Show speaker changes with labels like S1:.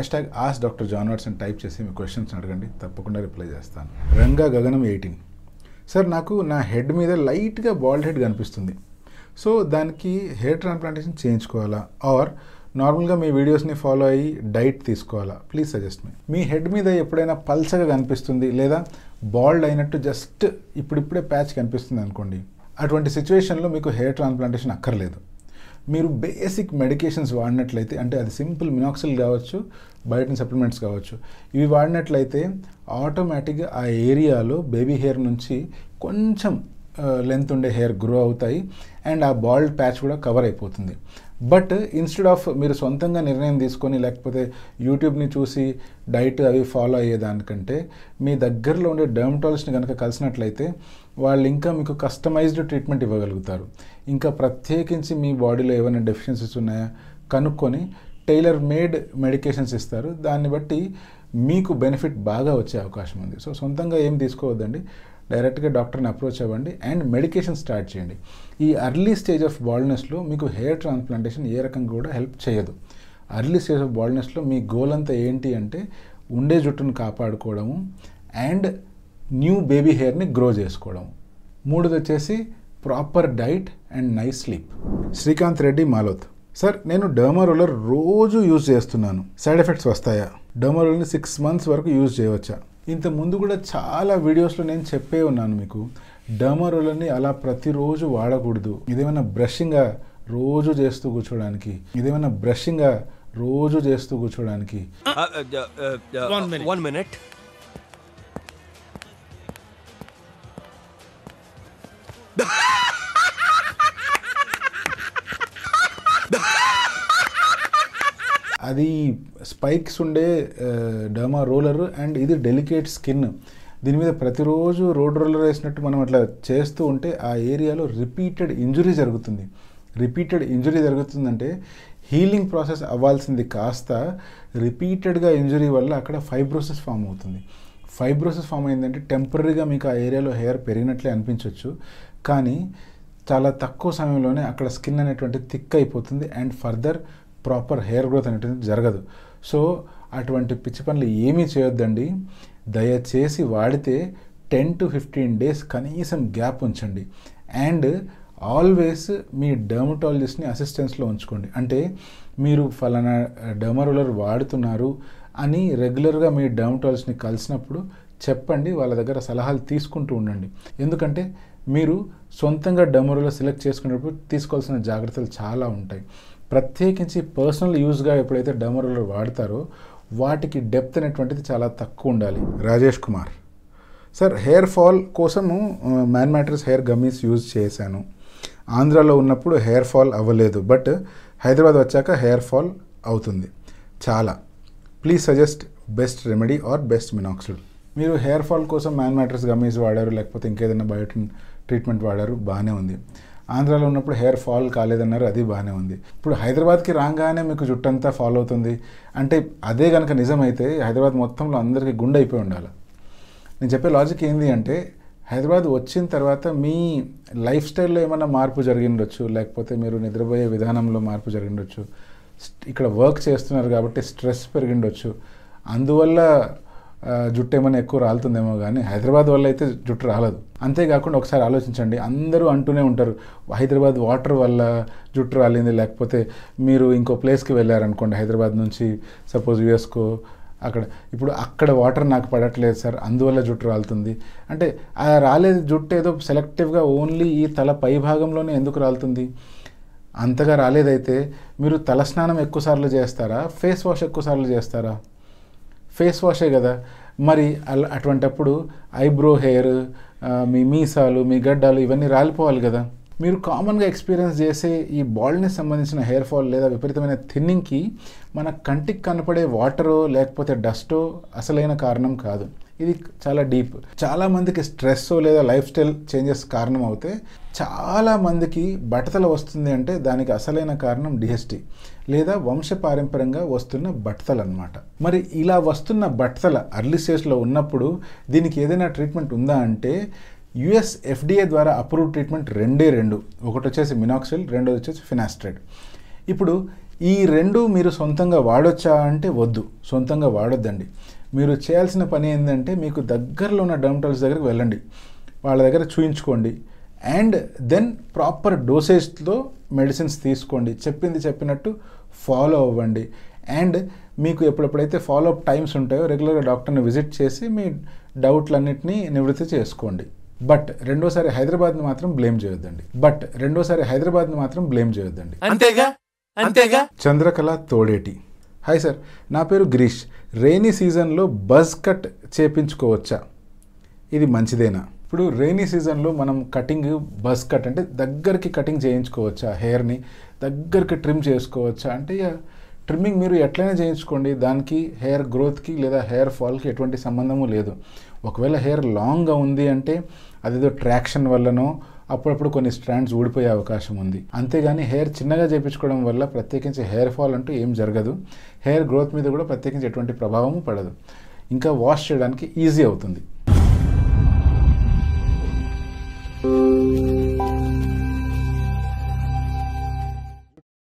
S1: Hashtag ask doctor John Watson type చేసి మీ questions అడగండి తప్పకుండా రిప్లై చేస్తాను. రంగా గగనం ఎయిటీన్ సార్ నాకు నా హెడ్ మీద లైట్గా బాల్డ్ హెడ్ కనిపిస్తుంది. సో దానికి హెయిర్ ట్రాన్స్ప్లాంటేషన్ చేయించుకోవాలా? ఆర్ నార్మల్గా మీ వీడియోస్ని ఫాలో అయ్యి డైట్ తీసుకోవాలా? ప్లీజ్ సజెస్ట్ మీ మీ హెడ్ మీద ఎప్పుడైనా పల్చగా కనిపిస్తుంది లేదా బాల్డ్ అయినట్టు జస్ట్ ఇప్పుడిప్పుడే ప్యాచ్ కనిపిస్తుంది అనుకోండి. అటువంటి సిచ్యువేషన్లో మీకు హెయిర్ ట్రాన్స్ప్లాంటేషన్ అక్కర్లేదు. మీరు బేసిక్ మెడికేషన్స్ వాడినట్లయితే అంటే అది సింపుల్ మినాక్సిల్ కావచ్చు బయోటిన్ సప్లిమెంట్స్ కావచ్చు ఇవి వాడినట్లయితే ఆటోమేటిక్గా ఆ ఏరియాలో బేబీ హెయిర్ నుంచి కొంచెం లెంత్ ఉండే హెయిర్ గ్రో అవుతాయి అండ్ ఆ బాల్డ్ ప్యాచ్ కూడా కవర్ అయిపోతుంది. బట్ ఇన్స్టెడ్ ఆఫ్ మీరు సొంతంగా నిర్ణయం తీసుకొని లేకపోతే యూట్యూబ్ని చూసి డైట్ అవి ఫాలో అయ్యేదానికంటే మీ దగ్గరలో ఉండే డర్మటాలజిస్ట్ని కనుక కలిసినట్లయితే వాళ్ళు ఇంకా మీకు కస్టమైజ్డ్ ట్రీట్మెంట్ ఇవ్వగలుగుతారు. ఇంకా ప్రత్యేకించి మీ బాడీలో ఏమైనా డెఫిషియన్సీస్ ఉన్నాయా? కనుక్కొని టైలర్ మేడ్ మెడికేషన్స్ ఇస్తారు. దాన్ని బట్టి మీకు బెనిఫిట్ బాగా వచ్చే అవకాశం ఉంది. సో సొంతంగా ఏం తీసుకోవద్దండి. డైరెక్ట్గా డాక్టర్ని అప్రోచ్ అవ్వండి. అండ్ మెడికేషన్ స్టార్ట్ చేయండి. ఈ అర్లీ స్టేజ్ ఆఫ్ బాల్డ్నెస్లో మీకు హెయిర్ ట్రాన్స్ప్లాంటేషన్ ఏ రకంగా కూడా హెల్ప్ చేయదు. అర్లీ స్టేజ్ ఆఫ్ బాల్డ్నెస్లో మీ గోల్ అంతా ఏంటి అంటే ఉండే జుట్టును కాపాడుకోవడము. అండ్ న్యూ బేబీ హెయిర్ని గ్రో చేసుకోవడం. మూడోది వచ్చేసి proper diet and nice sleep. Srikanth Reddy Maloth. Sir నేను డర్మరోలర్ రోజు యూజ్ చేస్తున్నాను. సైడ్ ఎఫెక్ట్స్ వస్తాయా? డర్మరోలర్ని సిక్స్ మంత్స్ వరకు యూజ్ చేయవచ్చా? ఇంత ముందు కూడా చాలా వీడియోస్లో నేను చెప్పే ఉన్నాను మీకు. డర్మరోలర్ని అలా ప్రతిరోజు వాడకూడదు. ఇదేమైనా బ్రషింగ్గా రోజు చేస్తూ కూర్చోడానికి ఇదేమైనా బ్రషింగ్గా రోజు చేస్తూ కూర్చోడానికి
S2: One minute.
S1: అది స్పైక్స్ ఉండే డర్మా రోలర్ అండ్ ఇది డెలికేట్ స్కిన్ దీని మీద ప్రతిరోజు రోడ్ రోలర్ వేసినట్టు మనం అట్లా చేస్తూ ఉంటే ఆ ఏరియాలో రిపీటెడ్ ఇంజురీ జరుగుతుంది. రిపీటెడ్ ఇంజురీ జరుగుతుందంటే హీలింగ్ ప్రాసెస్ అవ్వాల్సింది కాస్త రిపీటెడ్గా ఇంజురీ వల్ల అక్కడ ఫైబ్రోసిస్ ఫామ్ అవుతుంది. ఫైబ్రోసిస్ ఫామ్ అయిందంటే టెంపరీగా మీకు ఆ ఏరియాలో హెయిర్ పెరిగినట్లే అనిపించవచ్చు కానీ చాలా తక్కువ సమయంలోనే అక్కడ స్కిన్ అనేటువంటి థిక్ అయిపోతుంది and further proper hair growth అనేటువంటి జరగదు. సో అటువంటి పిచ్చి పనులు ఏమీ చేయొద్దండి. దయచేసి వాడితే టెన్ టు ఫిఫ్టీన్ డేస్ కనీసం గ్యాప్ ఉంచండి. అండ్ ఆల్వేస్ మీ డర్మటాలజిస్ట్ని అసిస్టెన్స్లో ఉంచుకోండి. అంటే మీరు ఫలానా డర్మరోలర్ వాడుతున్నారు అని రెగ్యులర్గా మీ డర్మటాలజిస్ట్ని కలిసినప్పుడు చెప్పండి వాళ్ళ దగ్గర సలహాలు తీసుకుంటూ ఉండండి. ఎందుకంటే మీరు సొంతంగా డర్మరోలర్ సెలెక్ట్ చేసుకునేటప్పుడు తీసుకోవాల్సిన జాగ్రత్తలు చాలా ఉంటాయి. ప్రత్యేకించి పర్సనల్ యూజ్గా ఎప్పుడైతే డర్మరోలర్ వాడతారో వాటికి డెప్త్ అనేటువంటిది చాలా తక్కువ ఉండాలి. Rajesh Kumar. Sir hair fall కోసము Man Matters hair gummies use చేశాను. ఆంధ్రాలో ఉన్నప్పుడు హెయిర్ ఫాల్ అవ్వలేదు బట్ హైదరాబాద్ వచ్చాక హెయిర్ ఫాల్ అవుతుంది. చాలా. Please suggest best remedy or best minoxil. మీరు హెయిర్ ఫాల్ కోసం మ్యాన్ మ్యాట్రస్ గమ్మీస్ వాడారు లేకపోతే ఇంకేదైనా బయోటిన్ ట్రీట్మెంట్ వాడారు బాగానే ఉంది. ఆంధ్రాలో ఉన్నప్పుడు హెయిర్ ఫాల్ కాలేదన్నారు అది బాగానే ఉంది. ఇప్పుడు హైదరాబాద్కి రాగానే మీకు జుట్టంతా ఫాల్ అవుతుంది. అంటే అదే కనుక నిజమైతే హైదరాబాద్ మొత్తంలో అందరికీ గుండె అయిపోయి ఉండాలి. నేను చెప్పే లాజిక్ ఏంటి అంటే హైదరాబాద్ వచ్చిన తర్వాత మీ లైఫ్ స్టైల్లో ఏమైనా మార్పు జరిగిండొచ్చు లేకపోతే మీరు నిద్రపోయే విధానంలో మార్పు జరిగిండొచ్చు. ఇక్కడ వర్క్ చేస్తున్నారు కాబట్టి స్ట్రెస్ పెరిగిండొచ్చు. అందువల్ల జుట్టు ఏమైనా ఎక్కువ రాలుతుందేమో కానీ హైదరాబాద్ వల్ల అయితే జుట్టు రాలదు. అంతేకాకుండా ఒకసారి ఆలోచించండి. అందరూ అంటూనే ఉంటారు హైదరాబాద్ వాటర్ వల్ల జుట్టు రాలింది లేకపోతే మీరు ఇంకో ప్లేస్కి వెళ్ళారనుకోండి హైదరాబాద్ నుంచి సపోజ్ యుఎస్కో అక్కడ. ఇప్పుడు అక్కడ వాటర్ నాకు పడట్లేదు సార్ అందువల్ల జుట్టు రాలుతుంది. అంటే ఆ రాలేదు జుట్టు ఏదో సెలెక్టివ్గా ఓన్లీ ఈ తల పై భాగంలోనే ఎందుకు రాలుతుంది? అంతగా రాలేదైతే మీరు తలస్నానం ఎక్కువసార్లు చేస్తారా? ఫేస్ వాష్ ఎక్కువసార్లు చేస్తారా? ఫేస్ వాషే కదా. మరి అలా అటువంటప్పుడు ఐబ్రో హెయిర్ మీ మీసాలు మీ గడ్డాలు ఇవన్నీ రాలిపోవాలి కదా. మీరు కామన్గా ఎక్స్పీరియన్స్ చేసే ఈ బాల్డ్నెస్ సంబంధించిన హెయిర్ ఫాల్ లేదా విపరీతమైన థిన్నింగ్కి మన కంటికి కనపడే వాటరో లేకపోతే డస్టో అసలైన కారణం కాదు. ఇది చాలా డీప్. చాలామందికి స్ట్రెస్ లేదా లైఫ్ స్టైల్ చేంజెస్ కారణం అవుతే చాలా మందికి బట్టతల వస్తుంది అంటే దానికి అసలైన కారణం డిహెచ్టి లేదా వంశపారంపర్యంగా వస్తున్న బట్టతలు అనమాట మరి ఇలా వస్తున్న బట్టతల అర్లీ స్టేజ్లో ఉన్నప్పుడు దీనికి ఏదైనా ట్రీట్మెంట్ ఉందా అంటే యుఎస్ ఎఫ్డిఏ ద్వారా అప్రూవ్ ట్రీట్మెంట్ రెండే రెండు. ఒకటి వచ్చేసి మినాక్సిల్ రెండోది వచ్చేసి ఫినాస్ట్రేట్ ఇప్పుడు ఈ రెండు మీరు సొంతంగా వాడొచ్చా అంటే వద్దు. సొంతంగా వాడొద్దండి. మీరు చేయాల్సిన పని ఏంటంటే మీకు దగ్గరలో ఉన్న డర్మటాలజిస్ట్ దగ్గరికి వెళ్ళండి. వాళ్ళ దగ్గర చూయించుకోండి. అండ్ దెన్ ప్రాపర్ డోసేజ్తో మెడిసిన్స్ తీసుకోండి. చెప్పింది చెప్పినట్టు ఫాలో అవ్వండి. అండ్ మీకు ఎప్పుడెప్పుడైతే ఫాలో అప్ టైమ్స్ ఉంటాయో రెగ్యులర్గా డాక్టర్ని విజిట్ చేసి మీ డౌట్లన్నింటినీ నివృత్తి చేసుకోండి. బట్ రెండోసారి హైదరాబాద్ని మాత్రం బ్లేమ్ చేయొద్దండి. బట్ రెండోసారి హైదరాబాద్ని మాత్రం బ్లేమ్ చేయొద్దండి.
S2: అంతేగా? అంతేగా?
S1: చంద్రకళ తోడేటి. హాయ్ సార్ నా పేరు గిరీష్. రైనీ సీజన్లో బజ్ కట్ చేపించుకోవచ్చా? ఇది మంచిదేనా? ఇప్పుడు రైనీ సీజన్లో మనం కటింగ్ బస్ కట్ అంటే దగ్గరికి కటింగ్ చేయించుకోవచ్చా హెయిర్ని దగ్గరికి ట్రిమ్ చేసుకోవచ్చా? అంటే ఇక ట్రిమ్మింగ్ మీరు ఎట్లయినా చేయించుకోండి దానికి హెయిర్ గ్రోత్కి లేదా హెయిర్ ఫాల్కి ఎటువంటి సంబంధము లేదు. ఒకవేళ హెయిర్ లాంగ్గా ఉంది అంటే అదేదో ట్రాక్షన్ వల్లనో అప్పుడప్పుడు కొన్ని స్ట్రాండ్స్ ఊడిపోయే అవకాశం ఉంది. అంతేగాని హెయిర్ చిన్నగా చేయించుకోవడం వల్ల ప్రత్యేకించి హెయిర్ ఫాల్ అంటూ ఏం జరగదు. హెయిర్ గ్రోత్ మీద కూడా ప్రత్యేకించి ఎటువంటి ప్రభావము పడదు. ఇంకా వాష్ చేయడానికి ఈజీ అవుతుంది.